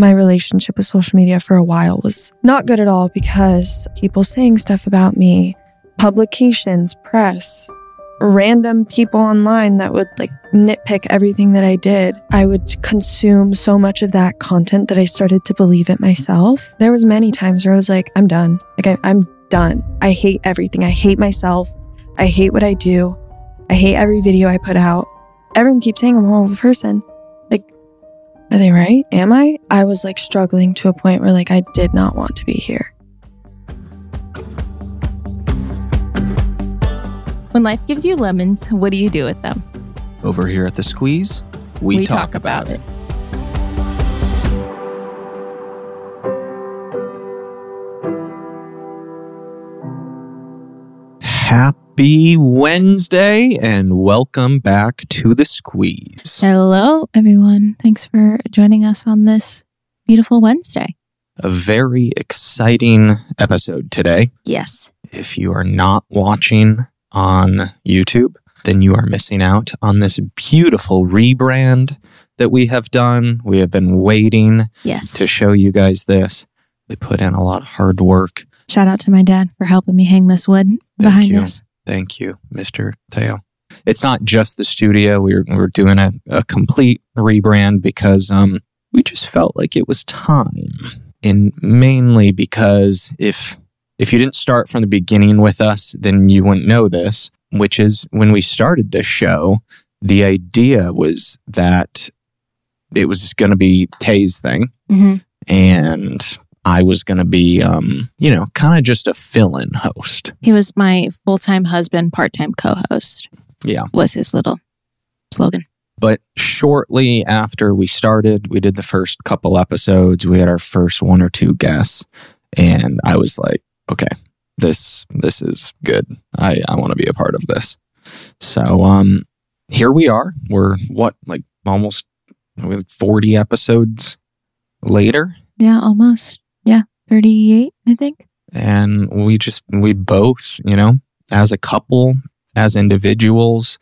my relationship with social media for a while was not good at all because people saying stuff about me, publications, press, random people online that would like nitpick everything that I did. I would consume so much of that content that I started to believe it myself. There was many times where I was like, I'm done. Like I, I'm done. I hate everything. I hate myself. I hate what I do. I hate every video I put out. Everyone keeps saying I'm a horrible person. Like, are they right? Am I? I was like struggling to a point where like I did not want to be here. When life gives you lemons, what do you do with them? Over here at the squeeze, we, talk, about, it. Happy Wednesday and welcome back to the squeeze. Hello, everyone. Thanks for joining us on this beautiful Wednesday. A very exciting episode today. Yes. If you are not watching on YouTube, then you are missing out on this beautiful rebrand that we have done. We have been waiting Yes. to show you guys this. We put in a lot of hard work. Shout out to my dad for helping me hang this wood behind you. us. Thank you, Mr. Teo. It's not just the studio. We're we're doing a, a complete rebrand because um we just felt like it was time. And mainly because if if you didn't start from the beginning with us, then you wouldn't know this, which is when we started this show, the idea was that it was going to be Tay's thing hmm and I was going to be um, you know, kind of just a fill-in host. He was my full time husband, part time co host. Yeah. Was his little slogan. But shortly after we started, we did the first couple episodes. We had our first one or two guests, and I was like, okay, this this is good. I I want to be a part of this. So um, here we are. We're what like almost forty episodes later, Yeah, almost. Yeah. 38, I think. and we just we both you know as a couple as individuals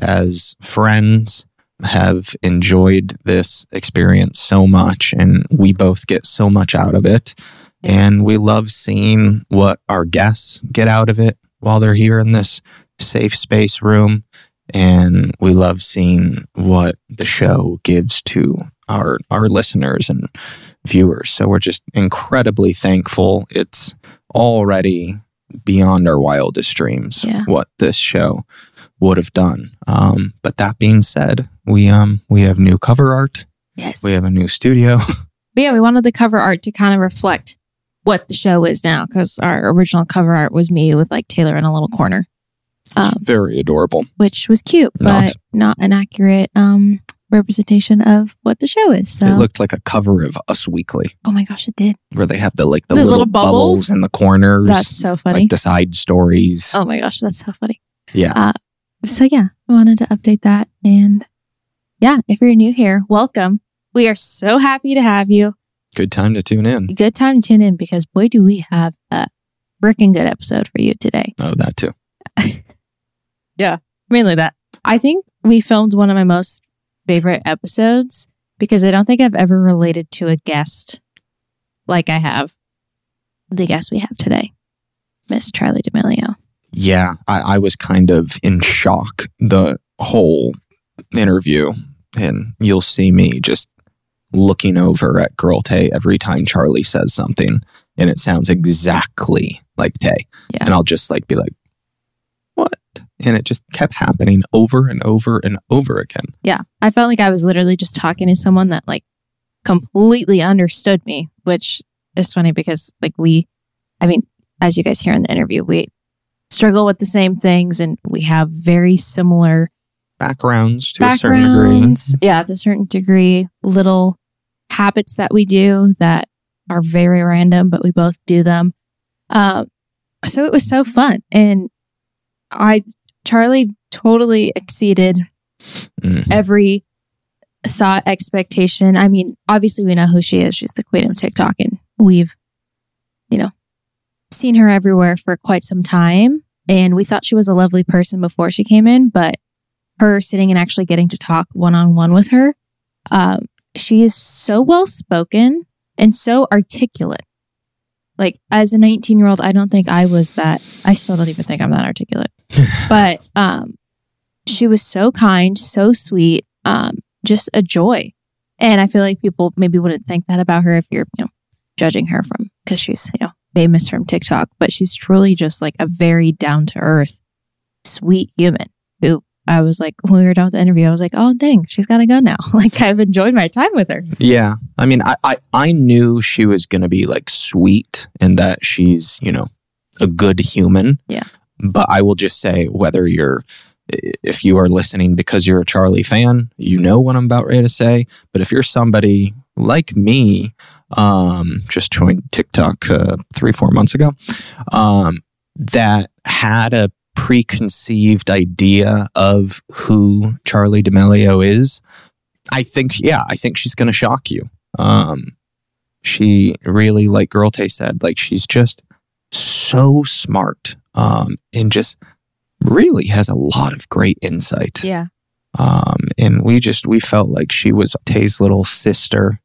as friends have enjoyed this experience so much and we both get so much out of it and we love seeing what our guests get out of it while they're here in this safe space room and we love seeing what the show gives to our our listeners and viewers so we're just incredibly thankful it's already beyond our wildest dreams Yeah. what this show would have done um, but that being said we um we have new cover art Yes. we have a new studio But yeah, we wanted the cover art to kind of reflect what the show is now because our original cover art was me with like Taylor in a little corner, um, very adorable which was cute, Not. but not an accurate um, representation of what the show is. So, it looked like a cover of us weekly oh my gosh, it did. where they have the like the, The little, little bubbles. bubbles? in the corners That's so funny. like the side stories oh my gosh, that's so funny. yeah Uh, So yeah, we wanted to update that. And yeah, if you're new here, welcome. We are so happy to have you. good time to tune in Good time to tune in because boy, do we have a freaking good episode for you today. oh that too yeah, Mainly that. I think we filmed one of my most favorite episodes because I don't think I've ever related to a guest like I have the guest we have today, Miss Charli D'Amelio. Yeah, I, I was kind of in shock the whole interview, and you'll see me just looking over at Girl Tay every time Charli says something, and it sounds exactly like Tay, Yeah. and I'll just like be like? And it just kept happening over and over and over again. Yeah. I felt like I was literally just talking to someone that like completely understood me, which is funny because like we, I mean, as you guys hear in the interview, we struggle with the same things and we have very similar Backgrounds to a certain degree. Yeah, to a certain degree, little habits that we do that are very random, but we both do them. Um, so it was so fun. And I, Charlie totally exceeded Mhm. every thought expectation. I mean, obviously we know who she is. She's the queen of TikTok and we've, you know, seen her everywhere for quite some time. And we thought she was a lovely person before she came in, but her sitting and actually getting to talk one on one with her, um, she is so well spoken and so articulate. Like as a 19 year old, I don't think I was that. I still don't even think I'm that articulate. but um, she was so kind, so sweet, um, just a joy. And I feel like people maybe wouldn't think that about her if you're, you know, judging her from because she's, you know, famous from TikTok. But she's truly just like a very down to earth, sweet human I was like, when we were done with the interview, I was like, oh, dang, she's got to go now. like, I've enjoyed my time with her. Yeah. I mean, I, I, I knew she was going to be like sweet and that she's, you know, a good human. Yeah. But I will just say, whether you're, if you are listening because you're a Charli fan, you know what I'm about ready to say. But if you're somebody like me, um, just joined TikTok uh, three, four months ago, um, that had a preconceived idea of who Charli D'Amelio is, I think, yeah, I think she's going to shock you. Um, she really, like Girl Tay said, like she's just so smart um, and just really has a lot of great insight. Yeah. Um, and we just, we felt like she was Tay's little sister.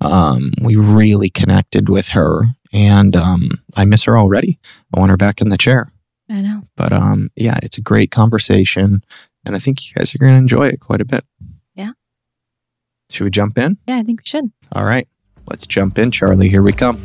Um, we really connected with her and um, I miss her already. I want her back in the chair. I know. But um, yeah, it's a great conversation, and I think you guys are going to enjoy it quite a bit. Yeah. Should we jump in? Yeah, I think we should. All right, let's jump in, Charli. Here we come.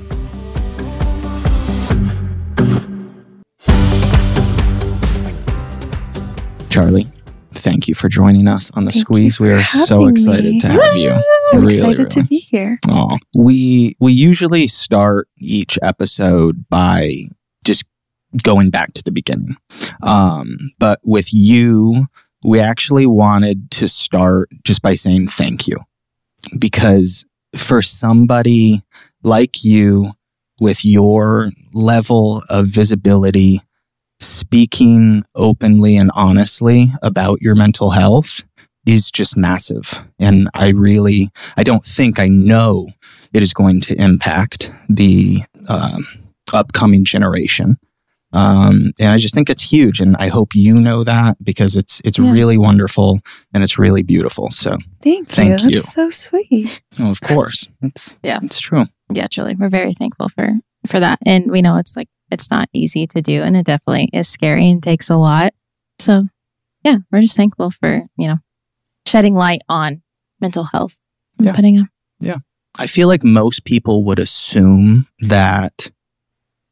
Charli, thank you for joining us on the Thank squeeze. We are so excited me. to have you. I'm really, excited really. to be here. Oh, we we usually start each episode by going back to the beginning. Um, but with you, we actually wanted to start just by saying thank you. Because for somebody like you with your level of visibility, speaking openly and honestly about your mental health is just massive. And I really, I don't think I know it is going to impact the um, upcoming generation. Um, and I just think it's huge, and I hope you know that because it's it's Yeah. really wonderful and it's really beautiful. So, Thank, Thank you. That's you. so sweet. oh, of course, it's Yeah. it's true. Yeah, truly. We're very thankful for for that. And we know it's like it's not easy to do and it definitely is scary and takes a lot. So yeah, we're just thankful for, you know, shedding light on mental health and Yeah. putting a I feel like most people would assume that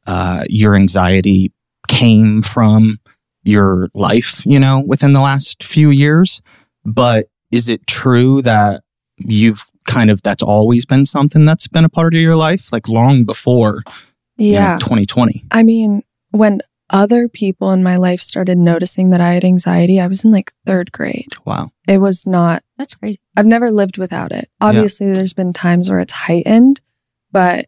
uh, your anxiety came from your life, you know, within the last few years. But is it true that you've kind of that's always been something that's been a part of your life, like long before you know, Yeah. 2020? I mean, when other people in my life started noticing that I had anxiety, I was in like third grade. Wow. It was not, that's crazy. I've never lived without it. Obviously, there's been times where it's heightened, but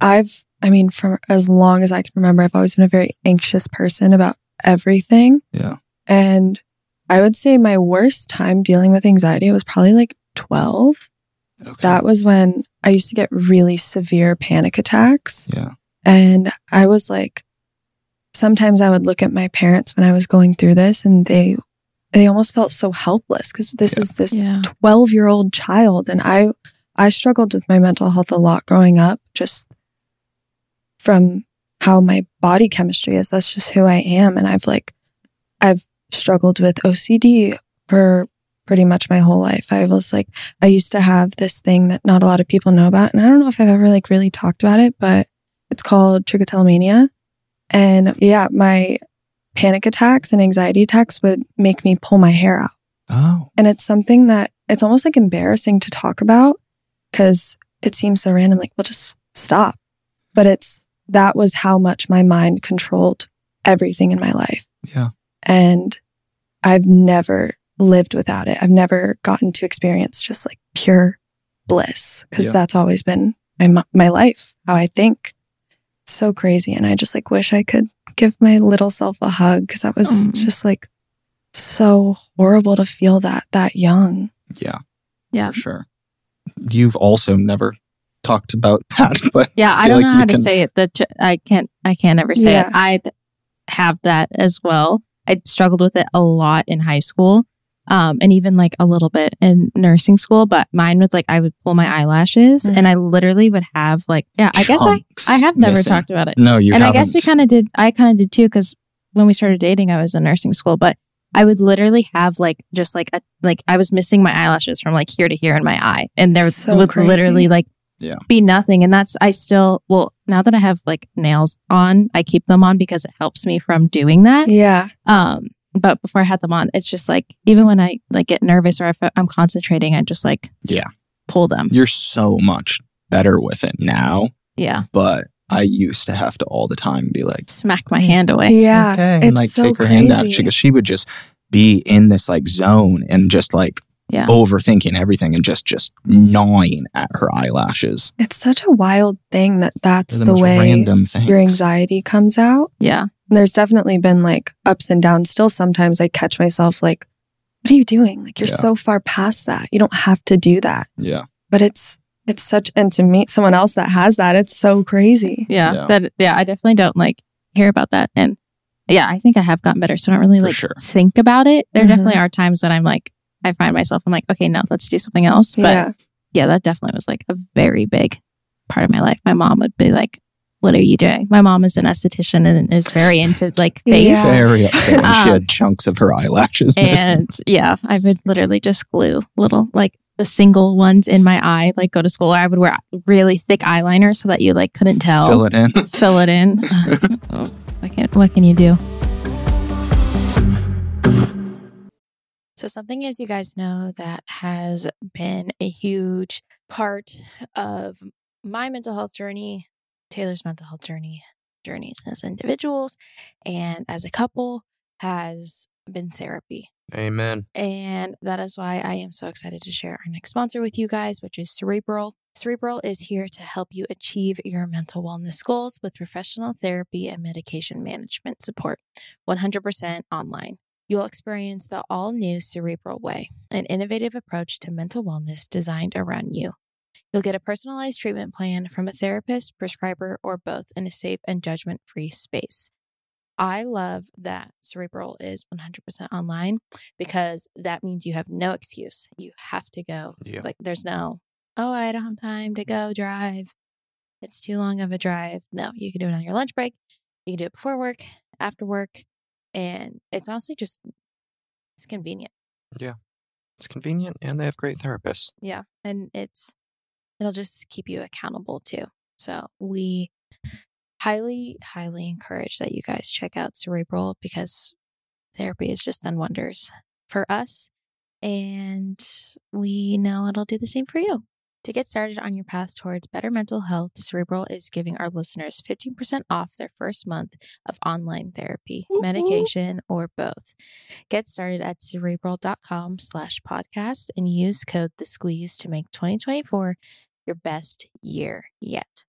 I've, I mean, for as long as I can remember, I've always been a very anxious person about everything. Yeah. And I would say my worst time dealing with anxiety was probably like 12. Okay. That was when I used to get really severe panic attacks. yeah. And I was like, sometimes I would look at my parents when I was going through this and they, they almost felt so helpless because this Yeah. is this Yeah. 12 year old child. And I, I struggled with my mental health a lot growing up, just from how my body chemistry is. That's just who I am. And I've like, I've struggled with OCD for pretty much my whole life. I was like, I used to have this thing that not a lot of people know about. And I don't know if I've ever like really talked about it, but it's called trichotillomania. And yeah, my panic attacks and anxiety attacks would make me pull my hair out. Oh. And it's something that it's almost like embarrassing to talk about because it seems so random. Like, well, just stop. But it's that was how much my mind controlled everything in my life. Yeah. And I've never lived without it. I've never gotten to experience just like pure bliss because Yeah. that's always been my, my life, how I think. It's so crazy. And I just like wish I could give my little self a hug because that was Mm. just like so horrible to feel that that young. Yeah. Yeah. For sure. You've also never talked about that, but Yeah, I, feel don't like know you how to can- say it. The ch- I can't I can't ever say Yeah. it. I have that as well. I struggled with it a lot in high school. Um, and even like a little bit in nursing school, but mine would like I would pull my eyelashes Mhm. and I literally would have like yeah, I guess I Chunks I have never missing. talked about it. No, you and haven't. I guess we kind of did. I kind of did too because when we started dating, I was in nursing school, but I would literally have like just like a like I was missing my eyelashes from like here to here in my eye, and there So would crazy. literally like Yeah. be nothing. And that's I still well now that I have like nails on, I keep them on because it helps me from doing that. Yeah. Um, but before I had them on, it's just like even when I like get nervous or if I'm concentrating, I just like Yeah. pull them. You're so much better with it now, Yeah, but I used to have to all the time be like, smack my hand away. Yeah. okay, It's and like so take her hand out crazy. because she would just be in this like zone and just like Yeah. overthinking everything and just just gnawing at her eyelashes. It's such a wild thing that that's They're the, way random things. your anxiety comes out. Yeah, There's definitely been like ups and downs. Still, sometimes I catch myself like, what are you doing? Like, you're Yeah. so far past that. You don't have to do that. Yeah, But it's, it's such, and to meet someone else that has that, it's so crazy. yeah, Yeah. That yeah, I definitely don't like hear about that. And yeah, I think I have gotten better. So I don't really For like sure. think about it. There Mhm. definitely are times when I'm like, I find myself, I'm like, okay, no, let's do something else. But yeah. yeah, that definitely was like a very big part of my life. My mom would be like, what are you doing? My mom is an esthetician and is very into like face. Yeah. very upsetting. she Um, had chunks of her eyelashes missing. And yeah, I would literally just glue little like the single ones in my eye, like go to school. Or I would wear really thick eyeliner so that you like couldn't tell. Fill it in. Fill it in. What can what can you do? So something as you guys know that has been a huge part of my mental health journey, Taylor's mental health journey, journeys as individuals and as a couple has been therapy. Amen. And that is why I am so excited to share our next sponsor with you guys, which is Cerebral. Cerebral is here to help you achieve your mental wellness goals with professional therapy and medication management support, 100% online. You'll experience the all new Cerebral Way, an innovative approach to mental wellness designed around you. You'll get a personalized treatment plan from a therapist, prescriber, or both in a safe and judgment free space. I love that Cerebral is 100% online because that means you have no excuse. You have to go. Yeah. Like, there's no, oh, I don't have time to go drive. It's too long of a drive. No, you can do it on your lunch break. You can do it before work, after work. And it's honestly just, it's convenient. Yeah. It's convenient and they have great therapists. Yeah. And it's, it'll just keep you accountable too. So we highly, highly encourage that you guys check out Cerebral because therapy has just done wonders for us. And we know it'll do the same for you. To get started on your path towards better mental health, Cerebral is giving our listeners 15% off their first month of online therapy, Woo-hoo. medication, or both. Get started at cerebral.com slash podcast and use code the squeeze to make 2024 your best year yet.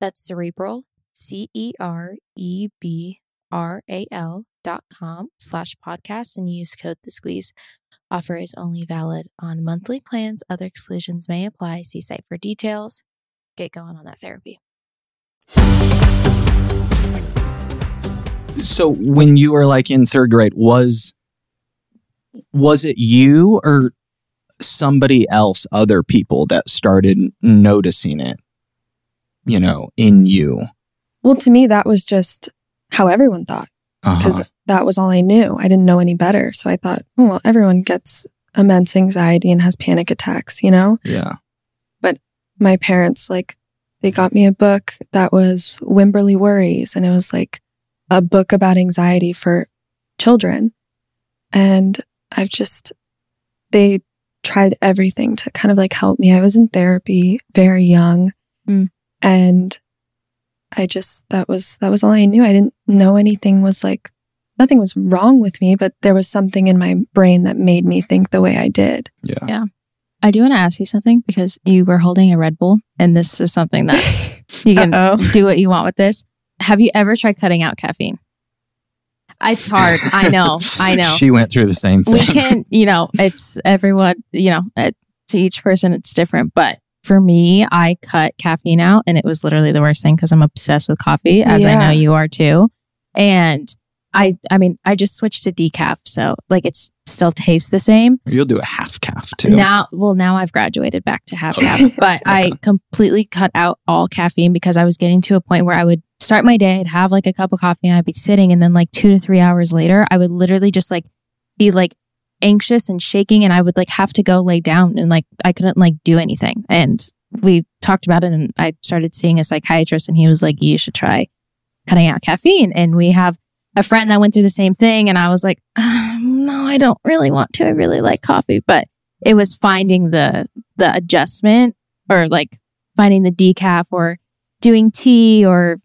That's cerebral, C E R E B R A L dot com slash podcast and use code the squeeze. Offer is only valid on monthly plans. Other exclusions may apply. See site for details. Get going on that therapy. So when you were like in third grade, was was it you or somebody else, other people that started noticing it, you know, in you? Well, to me, that was just how everyone thought because Uh-huh. that was all I knew. I didn't know any better. So I thought, oh, well, everyone gets immense anxiety and has panic attacks, you know? Yeah. But my parents, like, they got me a book that was Wemberly Worries, and it was like a book about anxiety for children. And I've just, they tried everything to kind of like help me. I was in therapy very young. Mm. And I just, that was, that was all I knew. I didn't know anything was like, nothing was wrong with me, but there was something in my brain that made me think the way I did. Yeah. Yeah. I do want to ask you something because you were holding a Red Bull, and this is something that you can Uh-oh. do what you want with this. Have you ever tried cutting out caffeine? It's hard. I know. I know. She went through the same thing. we can, you know, it's everyone, you know, it, to each person, it's different. But for me, I cut caffeine out and it was literally the worst thing because I'm obsessed with coffee, as I know you are too. And I I mean, I just switched to decaf, so like it's still tastes the same. You'll do a half caff too. Now, well, now I've graduated back to half Okay. caff, but I completely cut out all caffeine because I was getting to a point where I would start my day, I'd have like a cup of coffee, and I'd be sitting, and then like two to three hours later, I would literally just like be like anxious and shaking, and I would like have to go lay down, and like I couldn't like do anything. And we talked about it, and I started seeing a psychiatrist, and he was like, "You should try cutting out caffeine." And we have a friend that went through the same thing, and I was like, "Um, "No, I don't really want to. I really like coffee, but." it was finding the the adjustment or like finding the decaf or doing tea or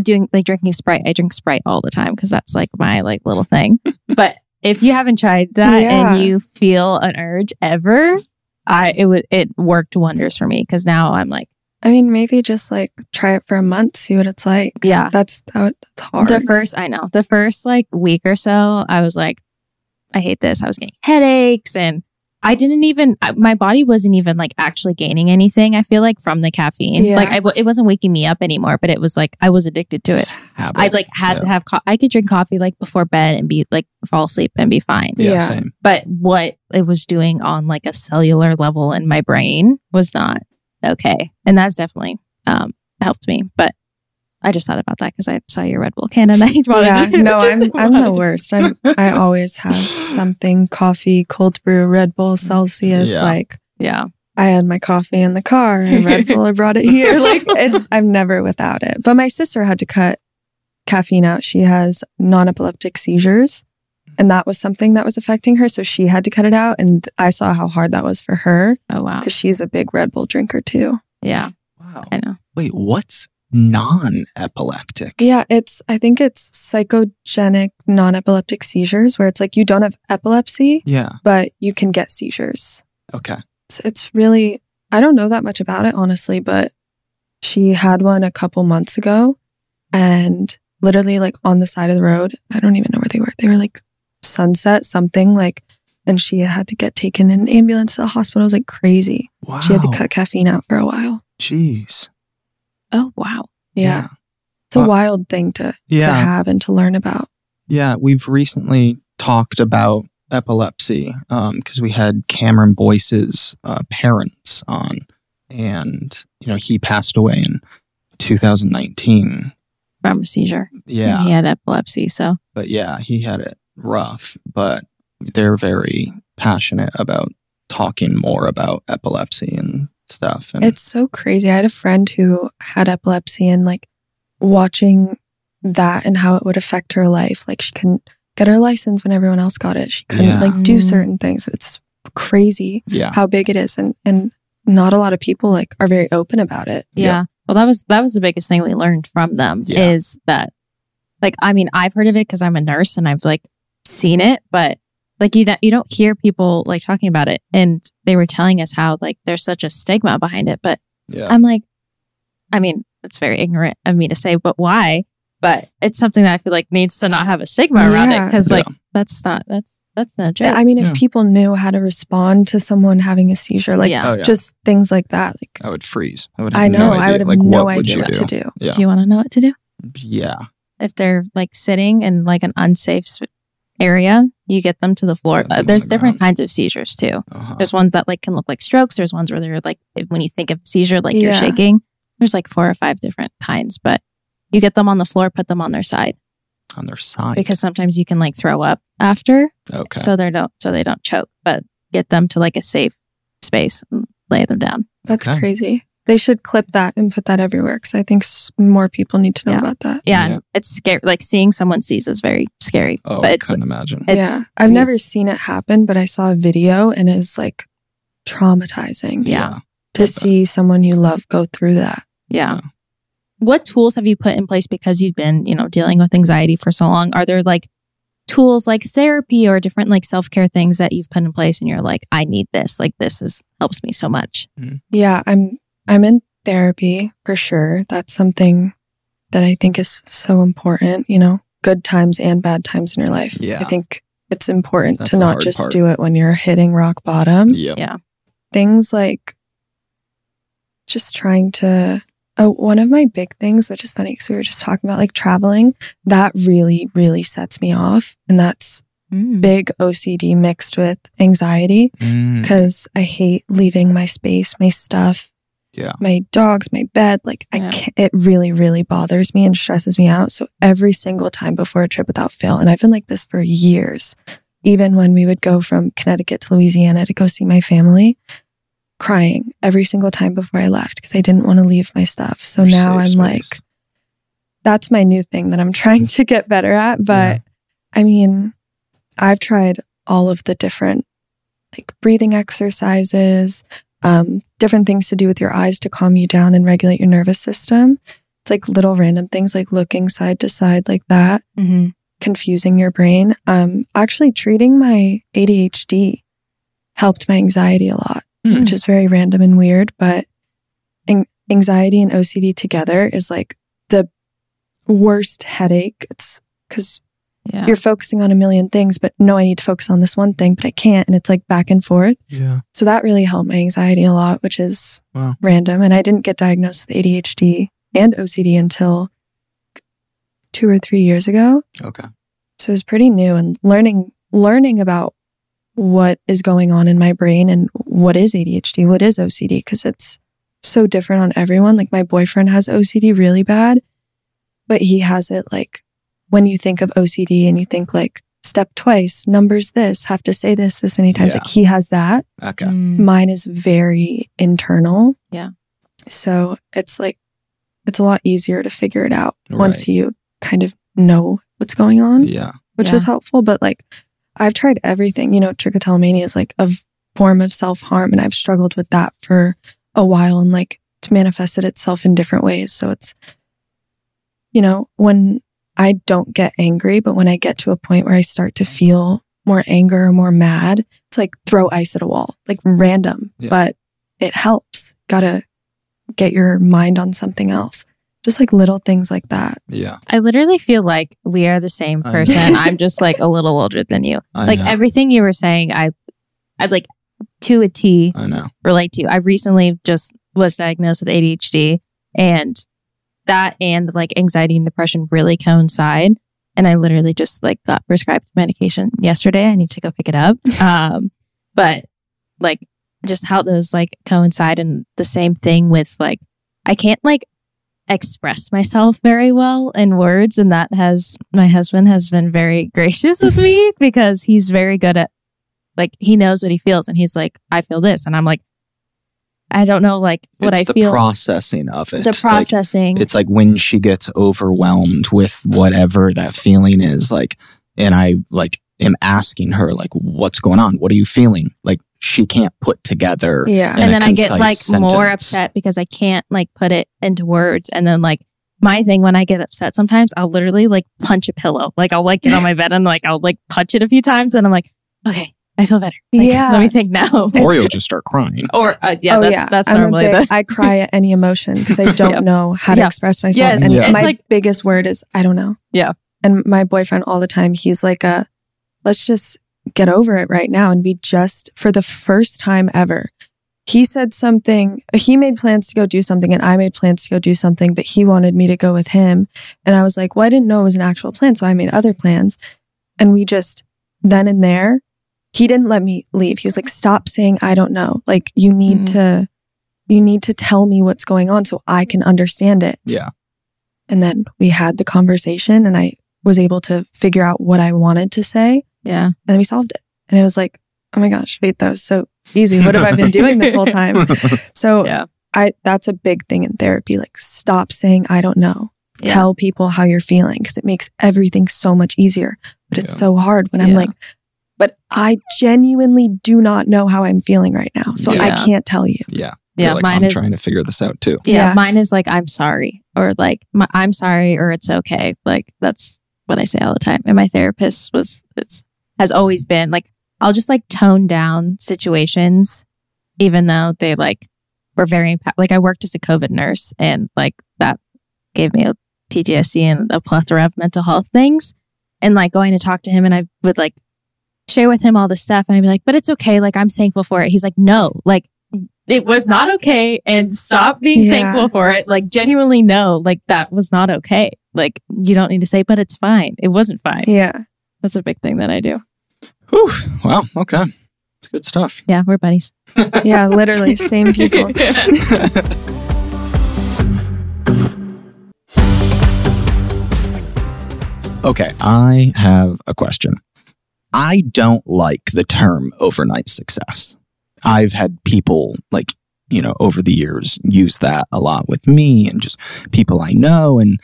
doing like drinking sprite i drink sprite all the time because that's like my like little thing but if you haven't tried that Yeah. and you feel an urge ever i it would it worked wonders for me because now i'm like I mean, maybe just like try it for a month, see what it's like. yeah That's that, that's hard. the first i know the first like week or so i was like i hate this i was getting headaches and i didn't even my body wasn't even like actually gaining anything i feel like from the caffeine. Yeah. like I w- it wasn't waking me up anymore but it was like i was addicted to it. I like had to have co- i could drink coffee like before bed and be like fall asleep and be fine. Yeah, Yeah. same. but what it was doing on like a cellular level in my brain was not okay. And that's definitely um helped me. But I just thought about that because I saw your Red Bull can and I wanted yeah, to- no, I'm I'm the worst. I'm I always have something coffee, cold brew, Red Bull, mm-hmm. Celsius. Yeah. Like Yeah. I had my coffee in the car and Red Bull. I brought it here. Like it's I'm never without it. But my sister had to cut caffeine out. She has non-epileptic seizures, and that was something that was affecting her. So she had to cut it out, and I saw how hard that was for her Oh wow. because she's a big Red Bull drinker too. Yeah. Wow. I know. Wait, what's non-epileptic? Yeah, it's I think it's psychogenic non-epileptic seizures where it's like you don't have epilepsy, Yeah. but you can get seizures. Okay. It's, it's really I don't know that much about it honestly, but she had one a couple months ago and literally like on the side of the road. I don't even know where they were. They were like sunset something like and she had to get taken in an ambulance to the hospital. It was like crazy. Wow. She had to cut caffeine out for a while. Jeez. Oh wow. Yeah. It's a Uh, wild thing to to have and to learn about. Yeah. We've recently talked about epilepsy because we had Cameron Boyce's uh, parents on, and you know he passed away in 2019. From a seizure. Yeah. He had epilepsy. So but yeah, he had it rough. But they're very passionate about talking more about epilepsy and stuff. And It's so crazy. I had a friend who had epilepsy and like watching that and how it would affect her life. Like she couldn't get her license when everyone else got it. She couldn't Yeah. like do certain things. It's crazy yeah, how big it is and and not a lot of people like are very open about it. yeah. Yeah. Well that was that was the biggest thing we learned from them Yeah. is that like I mean I've heard of it because I'm a nurse and I've like seen it, but like you don't you don't hear people like talking about it. And they were telling us how like there's such a stigma behind it. But yeah, I'm like, I mean, it's very ignorant of me to say, but why? But it's something that I feel like needs to not have a stigma around it Yeah. because like Yeah. that's not that's that's not joke. Yeah, I mean, if Yeah. people knew how to respond to someone having a seizure, like Yeah. Oh, yeah. just things like that, like I would freeze. I would. Have I know, No idea. I would have like, no what idea what do? to do. Yeah. Do you want to know what to do? Yeah. If they're like sitting in like an unsafe s- area, you get them to the floor. Uh, there's the different ground. kinds of seizures too. Uh-huh. There's ones that like can look like strokes. There's ones where they're like when you think of seizure, like you're shaking. There's like four or five different kinds, but you get them on the floor, put them on their side on their side. because sometimes you can like throw up after. okay. so they don't so they don't choke but get them to like a safe space and lay them down That's Okay. crazy. They should clip that and put that everywhere because I think more people need to know Yeah. about that. yeah, Yeah. it's scary like seeing someone seize is very scary oh, but I it's couldn't imagine. It's- yeah, I've never seen it happen, but I saw a video and it's like traumatizing yeah to bet. see someone you love go through that. yeah Yeah. what tools have you put in place because you've been you know dealing with anxiety for so long are there like tools like therapy or different like self-care things that you've put in place and you're like i need this like this is helps me so much mm-hmm. Yeah, I'm I'm in therapy for sure. That's something that I think is so important, you know, good times and bad times in your life. Yeah. I think it's important That's to not just part. do it when you're hitting rock bottom. Yep. Yeah. Things like just trying to Oh, one of my big things, which is funny because we were just talking about like traveling, that really, really sets me off. And that's Mm. big OCD mixed with anxiety Mm, because I hate leaving my space, my stuff, Yeah. my dogs, my bed. Like I can't, it really, really bothers me and stresses me out. So every single time before a trip without fail, and I've been like this for years, even when we would go from Connecticut to Louisiana to go see my family, crying every single time before I left because I didn't want to leave my stuff. So now I'm safe like, that's my new thing that I'm trying to get better at. But I mean, I've tried all of the different like breathing exercises, um, different things to do with your eyes to calm you down and regulate your nervous system. It's like little random things like looking side to side like that, hmm confusing your brain. Um, actually treating my ADHD helped my anxiety a lot, Hmm. which is very random and weird, but an- anxiety and OCD together is like the worst headache. It's because Yeah. you're focusing on a million things, but no, I need to focus on this one thing, but I can't. And it's like back and forth. Yeah. So that really helped my anxiety a lot, which is Wow. random. And I didn't get diagnosed with ADHD and OCD until two or three years ago. Okay. So it was pretty new and learning, learning about what is going on in my brain and what is ADHD, what is OCD, because it's so different on everyone. Like my boyfriend has OCD really bad, but he has it like when you think of OCD and you think like step twice, numbers this, have to say this this many times. Yeah. Like he has that. Okay. Mm. Mine is very internal. Yeah. So it's like, it's a lot easier to figure it out once you kind of know what's going on Yeah. which Yeah. was helpful. But like, I've tried everything. You know, trichotillomania is like a form of self harm, and I've struggled with that for a while, and like it's manifested itself in different ways. So it's, you know, when I don't get angry, but when I get to a point where I start to feel more anger or more mad, it's like throw ice at a wall, like random, Yeah. but it helps. Gotta get your mind on something else. Just like little things like that. Yeah. I literally feel like we are the same person. I'm just like a little older than you. I like know. everything you were saying, I, I'd like to a T I know. relate to. I recently just was diagnosed with ADHD and that and like anxiety and depression really coincide. And I literally just like got prescribed medication yesterday. I need to go pick it up. Um, but like just how those like coincide and the same thing with like, I can't like express myself very well in words. And that has, my husband has been very gracious with me because he's very good at like, he knows what he feels and he's like, I feel this. And I'm like, I don't know like what it's I the feel. processing of it. the Like, processing. it's like when she gets overwhelmed with whatever that feeling is like and i like am asking her like what's going on what are you feeling like she can't put together Yeah. in and a then I get like concise more upset because I can't like put it into words. And then like my thing when I get upset, sometimes I'll literally like punch a pillow. Like I'll like get on my bed and like I'll like punch it a few times, and I'm like, okay, I feel better. Like, Yeah. let me think now. or you'll just start crying or uh, yeah, oh that's yeah, that's I'm normally big- the I cry at any emotion because I don't Yep. know how to Yeah. express myself. Yes, and Yeah. my like- biggest word is I don't know. Yeah. And my boyfriend all the time, he's like a let's just get over it right now. And we just for the first time ever, he said something. He made plans to go do something, and I made plans to go do something, but he wanted me to go with him. And I was like, well, I didn't know it was an actual plan, so I made other plans. And we just then and there, he didn't let me leave. He was like, stop saying I don't know. Like you need Mhm. to you need to tell me what's going on so I can understand it. yeah And then we had the conversation and I was able to figure out what I wanted to say. yeah. And then we solved it. And it was like, oh my gosh, wait, that was so easy. What have I been doing this whole time? So Yeah. I that's a big thing in therapy. Like stop saying I don't know. Yeah. Tell people how you're feeling because it makes everything so much easier. But it's Yeah. so hard when I'm like, but I genuinely do not know how I'm feeling right now. So I can't tell you. yeah Yeah, You're like, mine i'm is trying to figure this out too yeah, Yeah. Mine is like I'm sorry or like my, I'm sorry or it's okay. Like that's what I say all the time. And my therapist was it's has always been like I'll just like tone down situations, even though they like were very impa- like I worked as a COVID nurse and like that gave me a PTSD and a plethora of mental health things. And like going to talk to him and I would like share with him all this stuff and I'd be like, but it's okay. Like I'm thankful for it. He's like, no, like it was not okay and stop being Yeah. thankful for it. Like genuinely no, like that was not okay. Like you don't need to say, but it's fine. It wasn't fine. Yeah. That's a big thing that I do. Whew. Wow. Okay. It's good stuff. Yeah, we're buddies. Yeah. Literally, same people. Okay, I have a question. I don't like the term overnight success. I've had people like, you know, over the years use that a lot with me and just people I know. And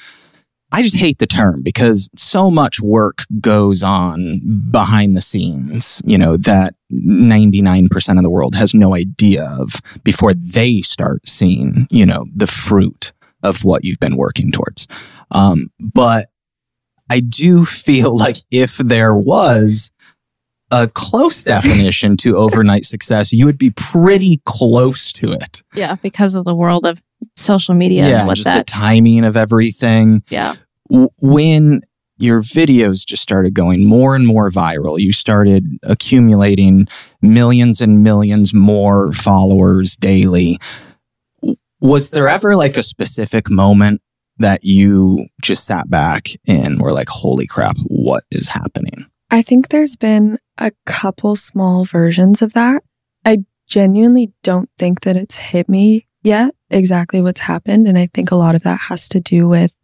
I just hate the term because so much work goes on behind the scenes, you know, that 99% of the world has no idea of before they start seeing, you know, the fruit of what you've been working towards. Um, but I do feel like if there was a close definition to overnight success, you would be pretty close to it. Yeah, because of the world of social media and what just that. the timing of everything. yeah. When your videos just started going more and more viral, you started accumulating millions and millions more followers daily. Was there ever like a specific moment that you just sat back and were like, holy crap, what is happening? I think there's been a couple small versions of that. I genuinely don't think that it's hit me yet exactly what's happened. And I think a lot of that has to do with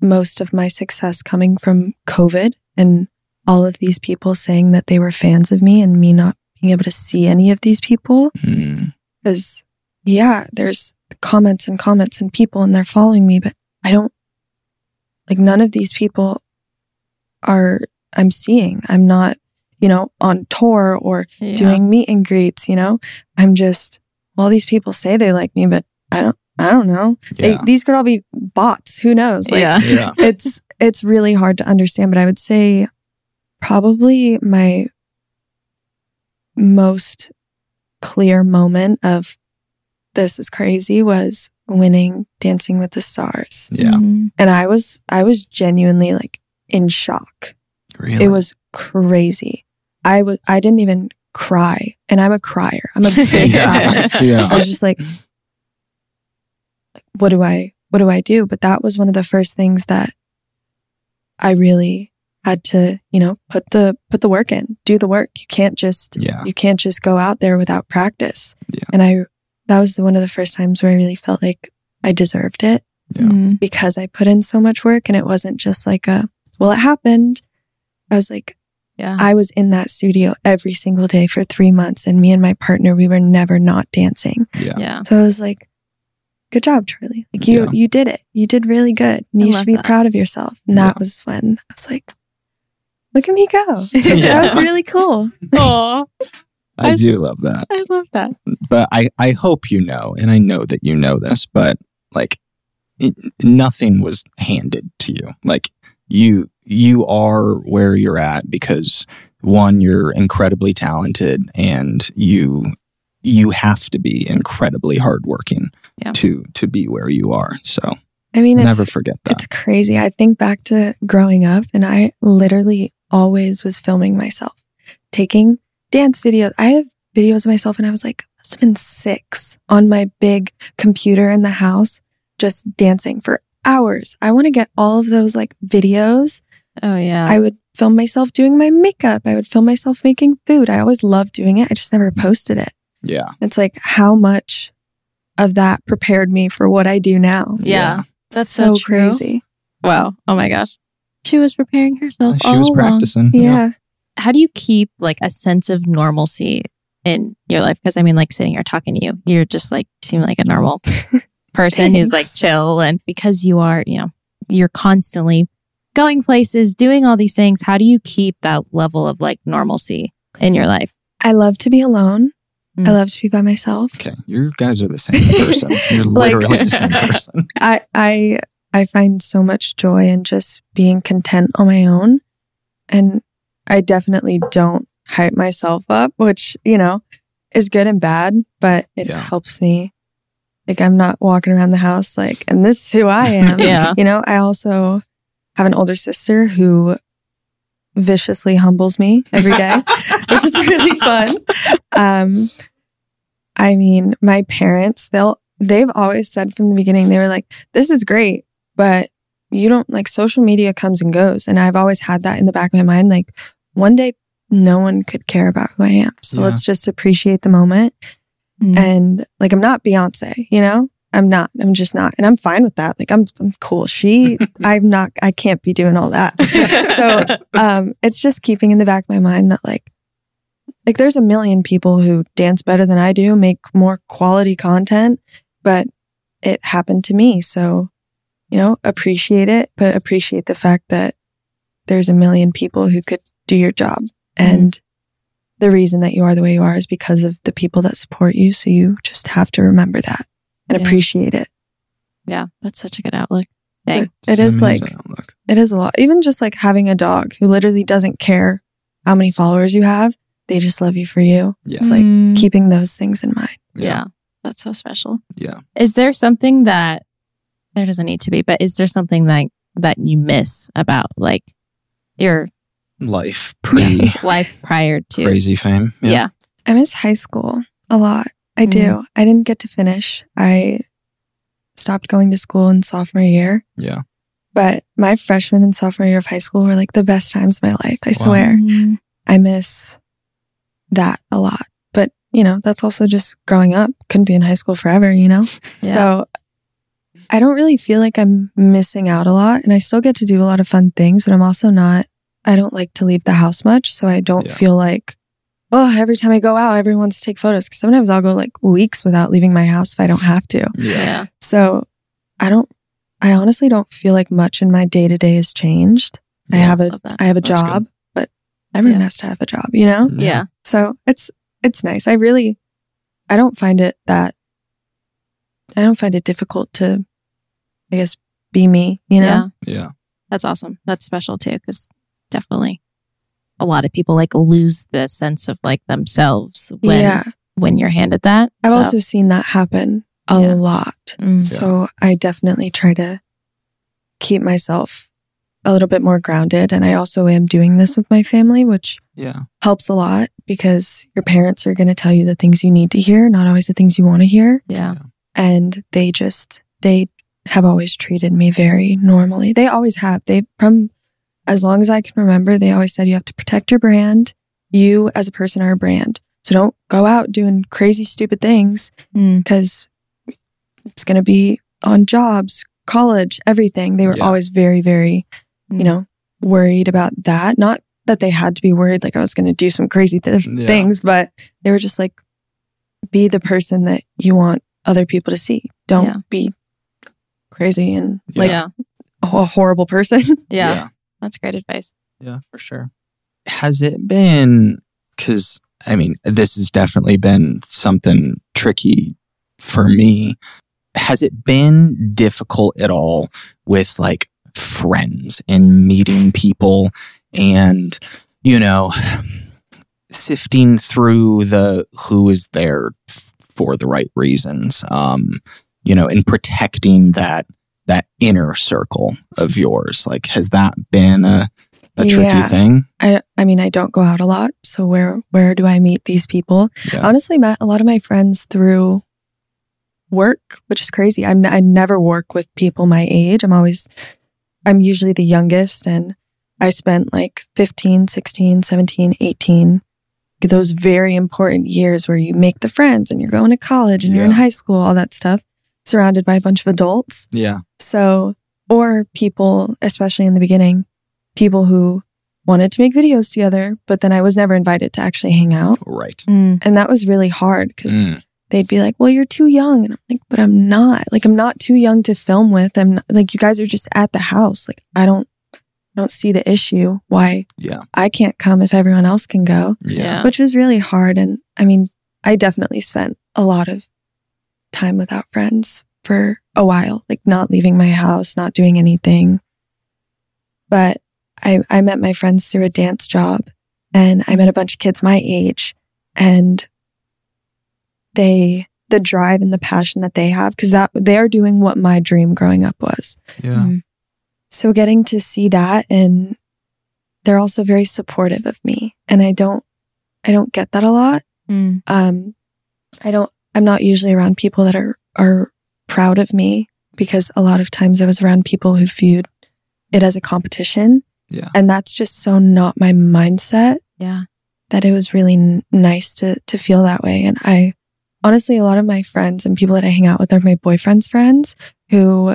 most of my success coming from COVID and all of these people saying that they were fans of me and me not being able to see any of these people. Hmm. Because, yeah, there's comments and comments and people and they're following me, but I don't, like, none of these people are, I'm seeing. I'm not, you know, on tour or yeah. doing meet and greets, you know? I'm just, well, these people say they like me, but I don't, I don't know. They, these could all be bots. Who knows? Like, yeah. yeah. it's it's really hard to understand but i would say probably my most clear moment of this is crazy was winning dancing with the stars Yeah. Mhm. and i was i was genuinely like in shock Really? it was crazy i was i didn't even cry and i'm a crier i'm a big crier yeah. yeah. I was just like, what do I, what do I do? But that was one of the first things that I really had to, you know, put the, put the work in, do the work. You can't just, Yeah. you can't just go out there without practice. Yeah. And I, that was one of the first times where I really felt like I deserved it Yeah. Mhm. because I put in so much work and it wasn't just like a, well, it happened. I was like, Yeah. I was in that studio every single day for three months and me and my partner, we were never not dancing. Yeah. yeah. So I was like, good job, Charli. Like you, Yeah. you did it. You did really good. And you should be that. proud of yourself. And Yeah. that was when I was like, look at me go. Yeah. That was really cool. Aw, I do love that. I love that. but I, I hope you know, and I know that you know this, but like it, nothing was handed to you. Like you, you are where you're at because one, you're incredibly talented and you, you have to be incredibly hardworking Yeah. to, to be where you are. So I mean, never it's, forget that. it's crazy. I think back to growing up and I literally always was filming myself, taking dance videos. I have videos of myself and I was like, must have been six on my big computer in the house, just dancing for hours. I want to get all of those like videos Oh yeah. I would film myself doing my makeup. I would film myself making food. I always loved doing it. I just never posted it. yeah. It's like how much of that prepared me for what I do now. yeah. That's so, so crazy. Wow. Oh my gosh. She was preparing herself. She was all along. practicing. Yeah. How do you keep like a sense of normalcy in your life? Because I mean, like sitting here talking to you, you're just like seem like a normal person who's like chill. And because you are, you know, you're constantly going places, doing all these things. How do you keep that level of like normalcy in your life? I love to be alone. Mm. I love to be by myself. Okay. You guys are the same person. You're Like- literally the same person. I I I find so much joy in just being content on my own. And I definitely don't hype myself up, which, you know, is good and bad, but it Yeah. helps me. Like I'm not walking around the house like, and this is who I am. Yeah. You know, I also have an older sister who viciously humbles me every day, which is really fun. Um, I mean, my parents, they'll, they've always said from the beginning, they were like, this is great, but you don't like social media comes and goes. And I've always had that in the back of my mind. Like one day, no one could care about who I am. So Yeah. let's just appreciate the moment. Mm. And like, I'm not Beyonce, you know? I'm not. I'm just not. And I'm fine with that. Like, I'm, I'm cool. She, I'm not, I can't be doing all that. so, um, it's just keeping in the back of my mind that like, like there's a million people who dance better than I do, make more quality content, but it happened to me. So, you know, appreciate it, but appreciate the fact that there's a million people who could do your job. And the reason that you are the way you are is because of the people that support you. So you just have to remember that and Yeah. appreciate it. yeah, that's such a good outlook. Dang. It- it is like, Outlook. it is a lot. Even just like having a dog who literally doesn't care how many followers you have. They just love you for you. Yeah. It's like Mm, keeping those things in mind. yeah, that's so special. Yeah. Is there something that there doesn't need to be, but is there something like that you miss about like your Life pre life prior to? crazy fame. Yeah. I miss high school a lot. I do. I didn't get to finish. I stopped going to school in sophomore year, Yeah. but my freshman and sophomore year of high school were like the best times of my life. I Wow. swear. Mm, I miss that a lot. But, you know, that's also just growing up. Couldn't be in high school forever, you know? Yeah. So I don't really feel like I'm missing out a lot. And I still get to do a lot of fun things, but I'm also not, I don't like to leave the house much. So I don't Yeah. feel like, oh, every time I go out, everyone wants to take photos. Cause sometimes I'll go like weeks without leaving my house if I don't have to. yeah. So I don't, I honestly don't feel like much in my day to day has changed. I have a, Love that. I have a That's job, but everyone Yeah. has to have a job, you know? Yeah. So it's it's nice. I really I don't find it that I don't find it difficult to I guess be me, you know? Yeah. Yeah. That's awesome. That's special too, because definitely a lot of people like lose the sense of like themselves when yeah. when you're handed that. I've So, also seen that happen a Yeah. lot. mm, So I definitely try to keep myself a little bit more grounded and I also am doing this with my family, which Yeah. helps a lot because your parents are going to tell you the things you need to hear, not always the things you want to hear. yeah, and they just they have always treated me very normally. They always have. They from as long as I can remember, they always said you have to protect your brand. You as a person are a brand. So don't go out doing crazy stupid things Mm, because it's going to be on jobs, college, everything. They were Yeah. always very very, Mm. you know, worried about that. Not that they had to be worried like I was going to do some crazy th- Yeah. things, but they were just like be the person that you want other people to see. Don't Yeah. be crazy and like yeah, a horrible person. yeah, That's great advice. Yeah, for sure. Has it been, because I mean, this has definitely been something tricky for me. Has it been difficult at all with like friends and meeting people and, you know, sifting through the who is there for the right reasons, um, you know, and protecting that that inner circle of yours? Like, has that been a a tricky Yeah. thing? I I mean I don't go out a lot, so where where do I meet these people? Yeah. Honestly, met a lot of my friends through work, which is crazy. I'm I never work with people my age. I'm always I'm usually the youngest and I spent like 15, 16, 17, 18 those very important years where you make the friends and you're going to college and you're in high school, all that stuff, surrounded by a bunch of adults. Yeah. So, or people, especially in the beginning, people who wanted to make videos together, but then I was never invited to actually hang out. Right. Mm, And that was really hard because Mm. they'd be like, well, you're too young. And I'm like, but I'm not. Like, I'm not too young to film with. I'm not, like, you guys are just at the house. Like, I don't, I don't see the issue why Yeah. I can't come if everyone else can go, Yeah. Yeah. which was really hard. And I mean, I definitely spent a lot of time without friends for a while, like not leaving my house, not doing anything. But I, I met my friends through a dance job and I met a bunch of kids my age and they, the drive and the passion that they have, because that they are doing what my dream growing up was. Yeah. mm, So getting to see that and they're also very supportive of me. And I don't, I don't get that a lot. mm, Um, I don't, I'm not usually around people that are are proud of me because a lot of times I was around people who viewed it as a competition. Yeah. And that's just so not my mindset Yeah. that it was really n- nice to to feel that way. And I honestly, a lot of my friends and people that I hang out with are my boyfriend's friends who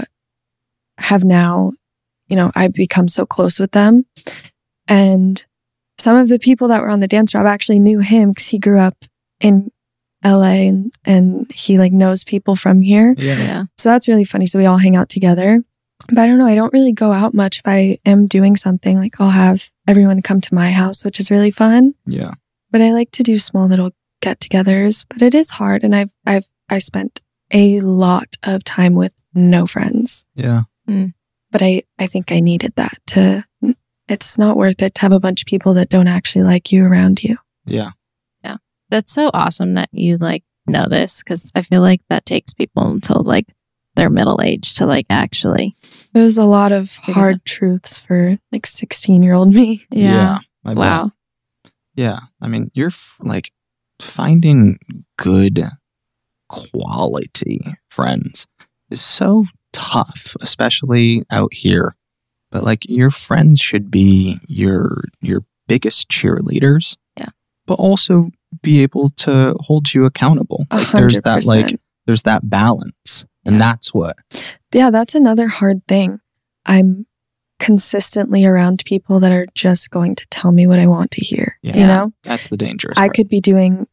have now, you know, I've become so close with them. And some of the people that were on the dance job actually knew him because he grew up in LA and, and he like knows people from here. Yeah. Yeah. So that's really funny. So we all hang out together. But I don't know. I don't really go out much if I am doing something. Like I'll have everyone come to my house, which is really fun. Yeah. But I like to do small little get-togethers. But it is hard, and I've I've I spent a lot of time with no friends. Yeah. Hmm. But I I think I needed that to. It's not worth it to have a bunch of people that don't actually like you around you. Yeah. That's so awesome that you like know this because I feel like that takes people until like their middle age to like actually. There's a lot of Figure hard truths for like sixteen year old me. Yeah. I bet. Wow. Yeah. I mean, you're f- like finding good quality friends is so tough, especially out here. But like your friends should be your your biggest cheerleaders. Yeah. But also be able to hold you accountable. Like there's that like there's that balance. And Yeah. that's what Yeah, that's another hard thing. I'm consistently around people that are just going to tell me what I want to hear. Yeah. You know, that's the dangerous I part. could be doing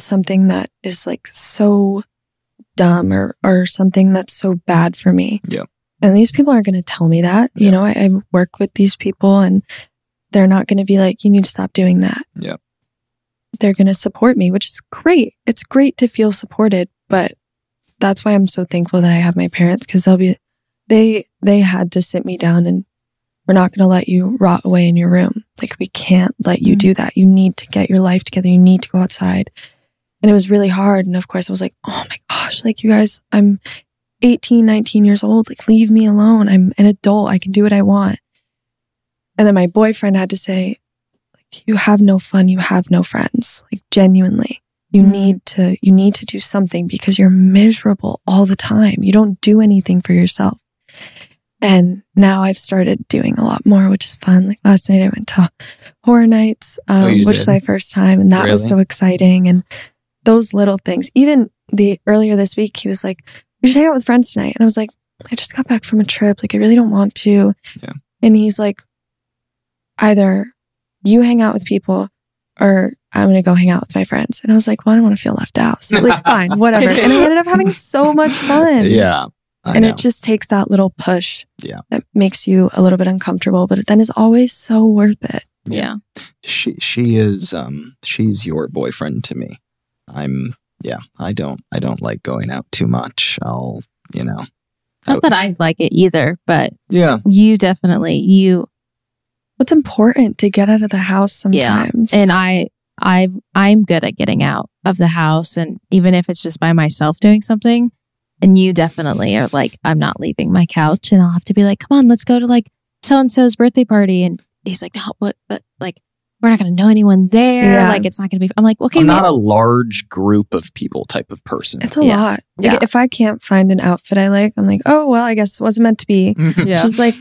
something that is like so dumb or, or something that's so bad for me. Yeah. And these people aren't going to tell me that. Yeah. You know, I, I work with these people and they're not going to be like, you need to stop doing that. Yeah. They're going to support me, which is great. It's great to feel supported, but that's why I'm so thankful that I have my parents because they'll be, they, they had to sit me down and we're not going to let you rot away in your room. Like we can't let you Mhm. do that. You need to get your life together. You need to go outside. And it was really hard. And of course I was like, oh my gosh, like you guys, I'm 18, 19 years old. Like leave me alone. I'm an adult. I can do what I want. And then my boyfriend had to say, you have no fun. You have no friends. Like genuinely. You Mm. need to, you need to do something because you're miserable all the time. You don't do anything for yourself. And now I've started doing a lot more, which is fun. Like last night I went to horror nights, um, Oh, which did? was my first time. And that was so exciting. And those little things, even the earlier this week, he was like, we should hang out with friends tonight. And I was like, I just got back from a trip. Like, I really don't want to. Yeah. And he's like, either you hang out with people or I'm going to go hang out with my friends. And I was like, well, I don't want to feel left out. So like, fine, whatever. And I ended up having so much fun. Yeah. I and know. it just takes that little push Yeah. that makes you a little bit uncomfortable, but then is always so worth it. Yeah. she she is um she's your boyfriend to me i'm yeah i don't i don't like going out too much i'll you know Not that I like it either, but yeah you definitely you It's important to get out of the house Yeah. sometimes. and I I I'm good at getting out of the house and even if it's just by myself doing something and you definitely are like I'm not leaving my couch and I'll have to be like come on let's go to like so and so's birthday party and he's like no but but like we're not going to know anyone there Yeah. like it's not going to be I'm like okay i'm ma- not a large group of people type of person it's a Yeah. lot. Like Yeah. if I can't find an outfit I like, I'm like, oh well, I guess it wasn't meant to be. yeah Just like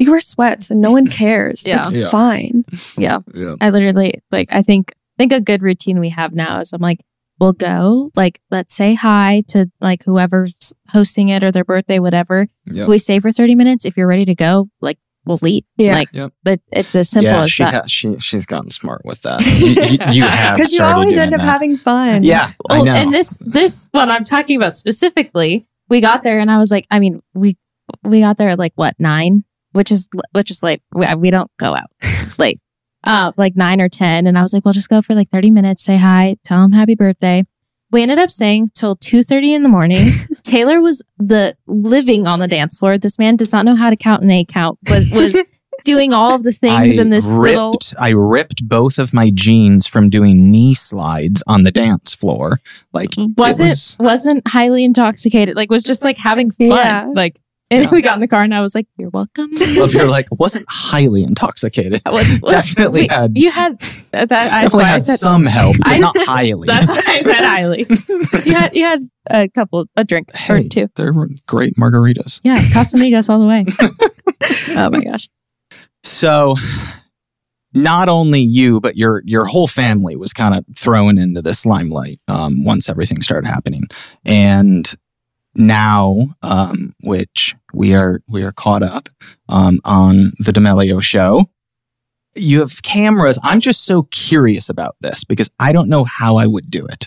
you wear sweats and no one cares. Yeah. It's Yeah. fine. yeah yeah I literally like I think I think a good routine we have now is I'm like we'll go like let's say hi to like whoever's hosting it or their birthday whatever yeah we stay for 30 minutes if you're ready to go like we'll leave Yeah. like Yep. but it's as simple yeah as she that ha- she she's gotten smart with that you, you, you have Because you always doing end up that. having fun. yeah i Well, know and this this one i'm talking about specifically we got there and i was like i mean we we got there at like what nine which is which is late we, we don't go out late uh like nine or ten. And i was like well just go for like 30 minutes say hi tell him happy birthday. We ended up staying till 2.30 in the morning. Taylor was the living on the dance floor. This man does not know how to count an a count was was doing all of the things I in this ripped, little I ripped both of my jeans from doing knee slides on the dance floor. Like wasn't was- wasn't highly intoxicated like was just like having fun. Yeah. like And Yeah. we got in the car and I was like, You're welcome. If you're like, wasn't highly intoxicated. What- what- Definitely wait, had- You had that. Definitely had said. some help, but not highly. That's why I said highly. you had you had a couple, a drink or two. They're great margaritas. Yeah, Casamigos all the way. oh my gosh. So not only you, but your your whole family was kind of thrown into this limelight um, once everything started happening. And now, um, which we are we are caught up um, on the D'Amelio show. You have cameras. I'm just so curious about this because I don't know how I would do it.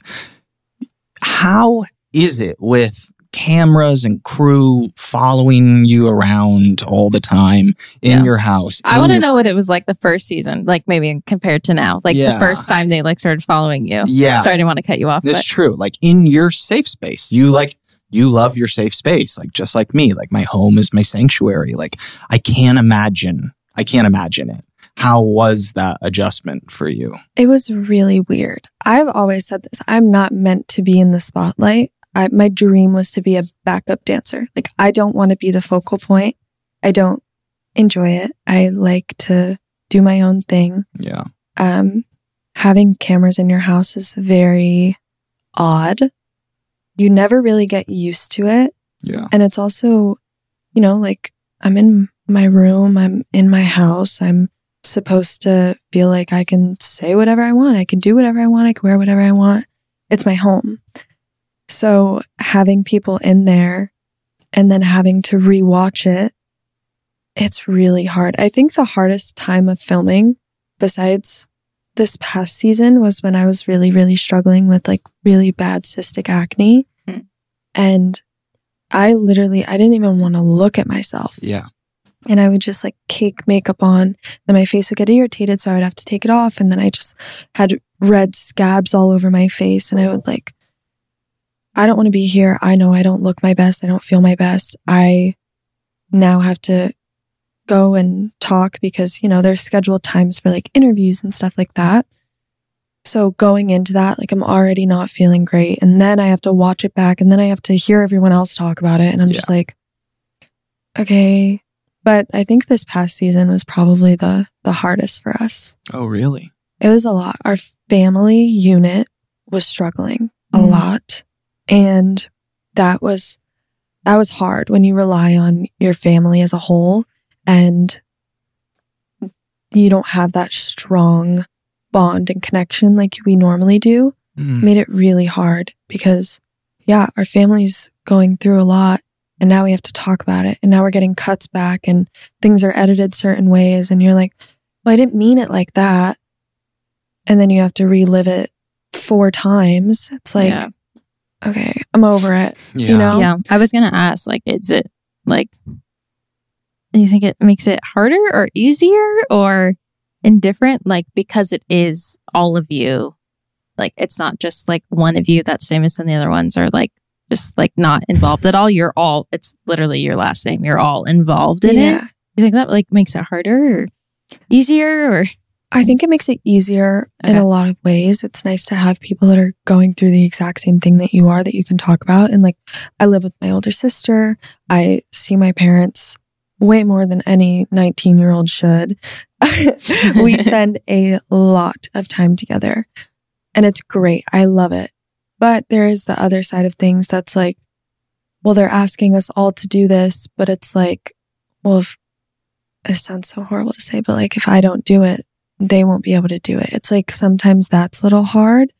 How is it with cameras and crew following you around all the time in Yeah. your house? I want to your- know what it was like the first season, like maybe compared to now, like Yeah. the first time they like started following you. Yeah, Sorry, I didn't want to cut you off, that's but true. Like in your safe space, you like you love your safe space, like just like me. Like my home is my sanctuary. Like I can't imagine. I can't imagine it. How was that adjustment for you? It was really weird. I've always said this. I'm not meant to be in the spotlight. I, my dream was to be a backup dancer. Like, I don't want to be the focal point. I don't enjoy it. I like to do my own thing. Yeah, Um, having cameras in your house is very odd. You never really get used to it. yeah, And it's also, you know, like I'm in my room, I'm in my house, I'm supposed to feel like I can say whatever I want, I can do whatever I want, I can wear whatever I want. It's my home. So having people in there and then having to rewatch it, it's really hard. I think the hardest time of filming, besides this past season, was when I was really, really struggling with like really bad cystic acne. Hmm. And I literally, I didn't even want to look at myself. yeah, And I would just like cake makeup on. Then my face would get irritated. So I would have to take it off. And then I just had red scabs all over my face. And I would like, I don't want to be here. I know I don't look my best. I don't feel my best. I now have to go and talk because, you know, there's scheduled times for like interviews and stuff like that. So going into that, like I'm already not feeling great. And then I have to watch it back and then I have to hear everyone else talk about it. And I'm just like, okay. But I think this past season was probably the, the hardest for us. Oh, really? It was a lot. Our family unit was struggling a Mm. lot. And that was, that was hard when you rely on your family as a whole and you don't have that strong bond and connection like we normally do. Mm, Made it really hard because yeah, our family's going through a lot and now we have to talk about it. And now we're getting cuts back and things are edited certain ways. And you're like, well, I didn't mean it like that. And then you have to relive it four times. It's like, yeah. okay, I'm over it. yeah. know? yeah. I was gonna ask, like, is it like, do you think it makes it harder or easier or indifferent? Like, because it is all of you. Like, it's not just like one of you that's famous and the other ones are like just like not involved at all. You're all. It's literally your last name. You're all involved in it. You think that like makes it harder or easier or I think it makes it easier in a lot of ways. It's nice to have people that are going through the exact same thing that you are that you can talk about. And like, I live with my older sister. I see my parents way more than any 19 year old should. we spend a lot of time together and it's great. I love it. But there is the other side of things that's like, well, they're asking us all to do this, but it's like, well, if it sounds so horrible to say, but like, if I don't do it, they won't be able to do it. It's like sometimes that's a little hard.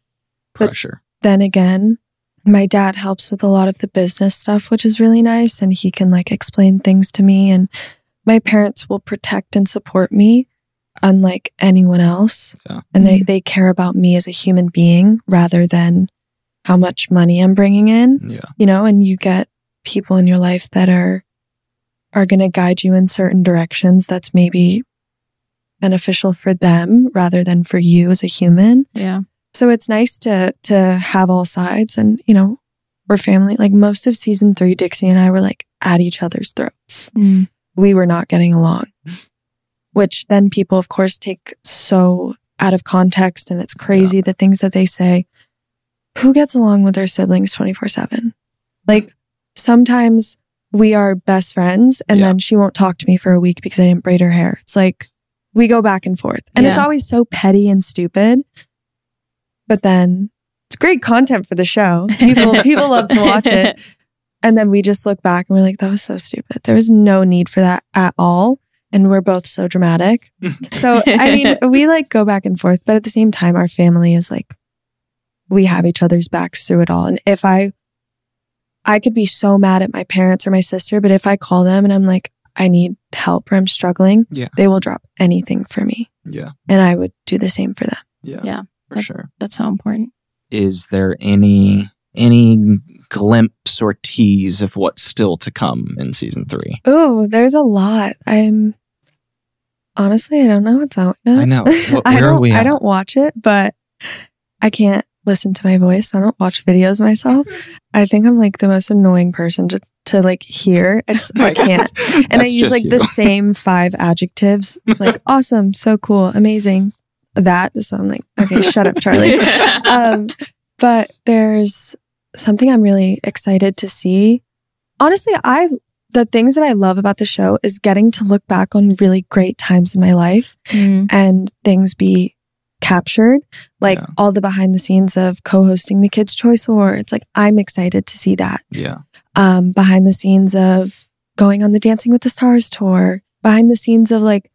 but- Pressure. Then again, my dad helps with a lot of the business stuff, which is really nice. And he can like explain things to me. And my parents will protect and support me, unlike anyone else. Yeah. And they, mm-hmm. they care about me as a human being rather than how much money I'm bringing in Yeah. you know, and you get people in your life that are are going to guide you in certain directions that's maybe beneficial for them rather than for you as a human. yeah. So it's nice to to have all sides and, you know, we're family. Like most of season 3 Dixie and I were like at each other's throats. Mm. We were not getting along. Which then people of course take so out of context and it's crazy the things that they say. Who gets along with their siblings 24/7? Like sometimes we are best friends and Yeah. then she won't talk to me for a week because I didn't braid her hair. It's like we go back and forth. And it's always so petty and stupid. But then it's great content for the show. People people love to watch it. And then we just look back and we're like, that was so stupid. There was no need for that at all. And we're both so dramatic. So, I mean, we like go back and forth, but at the same time, our family is like, we have each other's backs through it all. And if I, I could be so mad at my parents or my sister, but if I call them and I'm like, I need help or I'm struggling, Yeah. they will drop anything for me. Yeah. And I would do the same for them. Yeah. Yeah. For sure. That's so important. Is there any any glimpse or tease of what's still to come in season three? Oh, there's a lot. I'm honestly, I don't know what's out yet. I know. What- I where are don't, we I don't watch it, but I can't listen to my voice. So I don't watch videos myself. I think I'm like the most annoying person to, to like hear. It's, I can't. And I use like you. the same five adjectives like awesome, so cool, amazing, that. So I'm like, okay, shut up, Charli. um, but there's something I'm really excited to see. Honestly, I the things that I love about the show is getting to look back on really great times in my life Mm. and things be captured, like Yeah. all the behind the scenes of co-hosting the Kids Choice Awards. Like I'm excited to see that. Yeah. Um, behind the scenes of going on the Dancing with the Stars tour, behind the scenes of like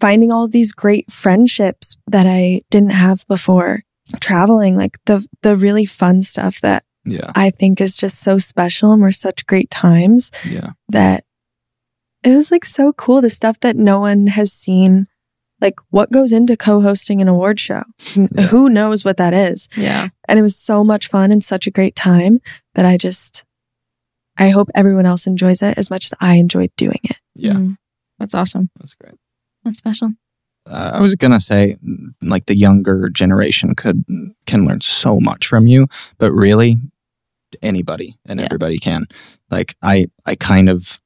finding all of these great friendships that I didn't have before, traveling, like the the really fun stuff that Yeah. I think is just so special and were such great times Yeah. that it was like so cool. The stuff that no one has seen, like what goes into co-hosting an award show. Yeah. Who knows what that is? Yeah. And it was so much fun and such a great time that I just, I hope everyone else enjoys it as much as I enjoyed doing it. Yeah. Mm. That's awesome. That's great. That's special. Uh, I was gonna say, like the younger generation could can learn so much from you, but really, anybody and Yeah. everybody can. Like I, I kind of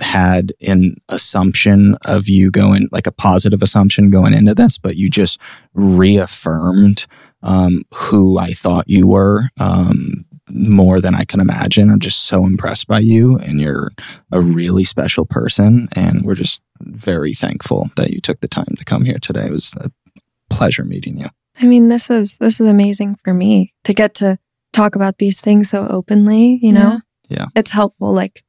had an assumption of you going like a positive assumption going into this, but you just reaffirmed um, who I thought you were um, more than I can imagine. I'm just so impressed by you, and you're a really special person, and we're just very thankful that you took the time to come here today. It was a pleasure meeting you. I mean, this was, this was amazing for me to get to talk about these things so openly, you know? Yeah. It's helpful, like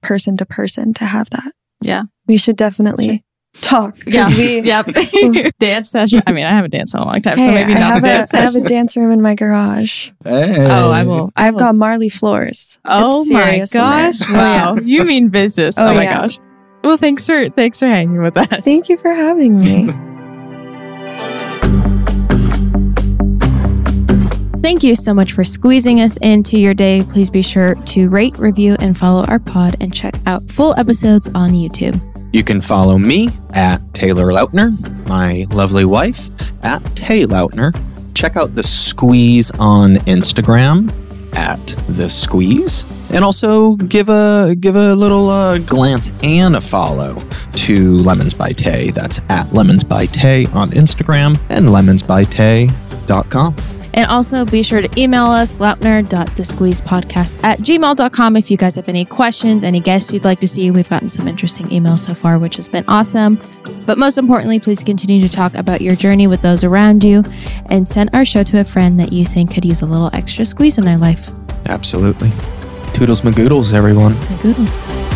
person to person to have that. Yeah. We should definitely talk. 'cause Yeah. We, Yep. dance session. I mean, I haven't danced in a long time, so maybe I not have, a, dance I have a dance room in my garage. Hey. Oh, I will. I I've will- got Marley floors. Oh my serious in gosh! Oh, yeah. Wow, you mean business? Oh, Oh, my yeah. gosh! Well, thanks for thanks for hanging with us. Thank you for having me. Thank you so much for squeezing us into your day. Please be sure to rate, review, and follow our pod and check out full episodes on YouTube. You can follow me at Taylor Lautner, my lovely wife at Tay Lautner. Check out the Squeeze on Instagram at the Squeeze, and also give a give a little uh, glance and a follow to Lemons by Tay. That's at Lemons by Tay on Instagram and lemonsbytay.com. And also be sure to email us, lautner.thesqueezepodcast at gmail.com if you guys have any questions, any guests you'd like to see. We've gotten some interesting emails so far, which has been awesome. But most importantly, please continue to talk about your journey with those around you and send our show to a friend that you think could use a little extra squeeze in their life. Absolutely. Toodles magoodles, everyone. My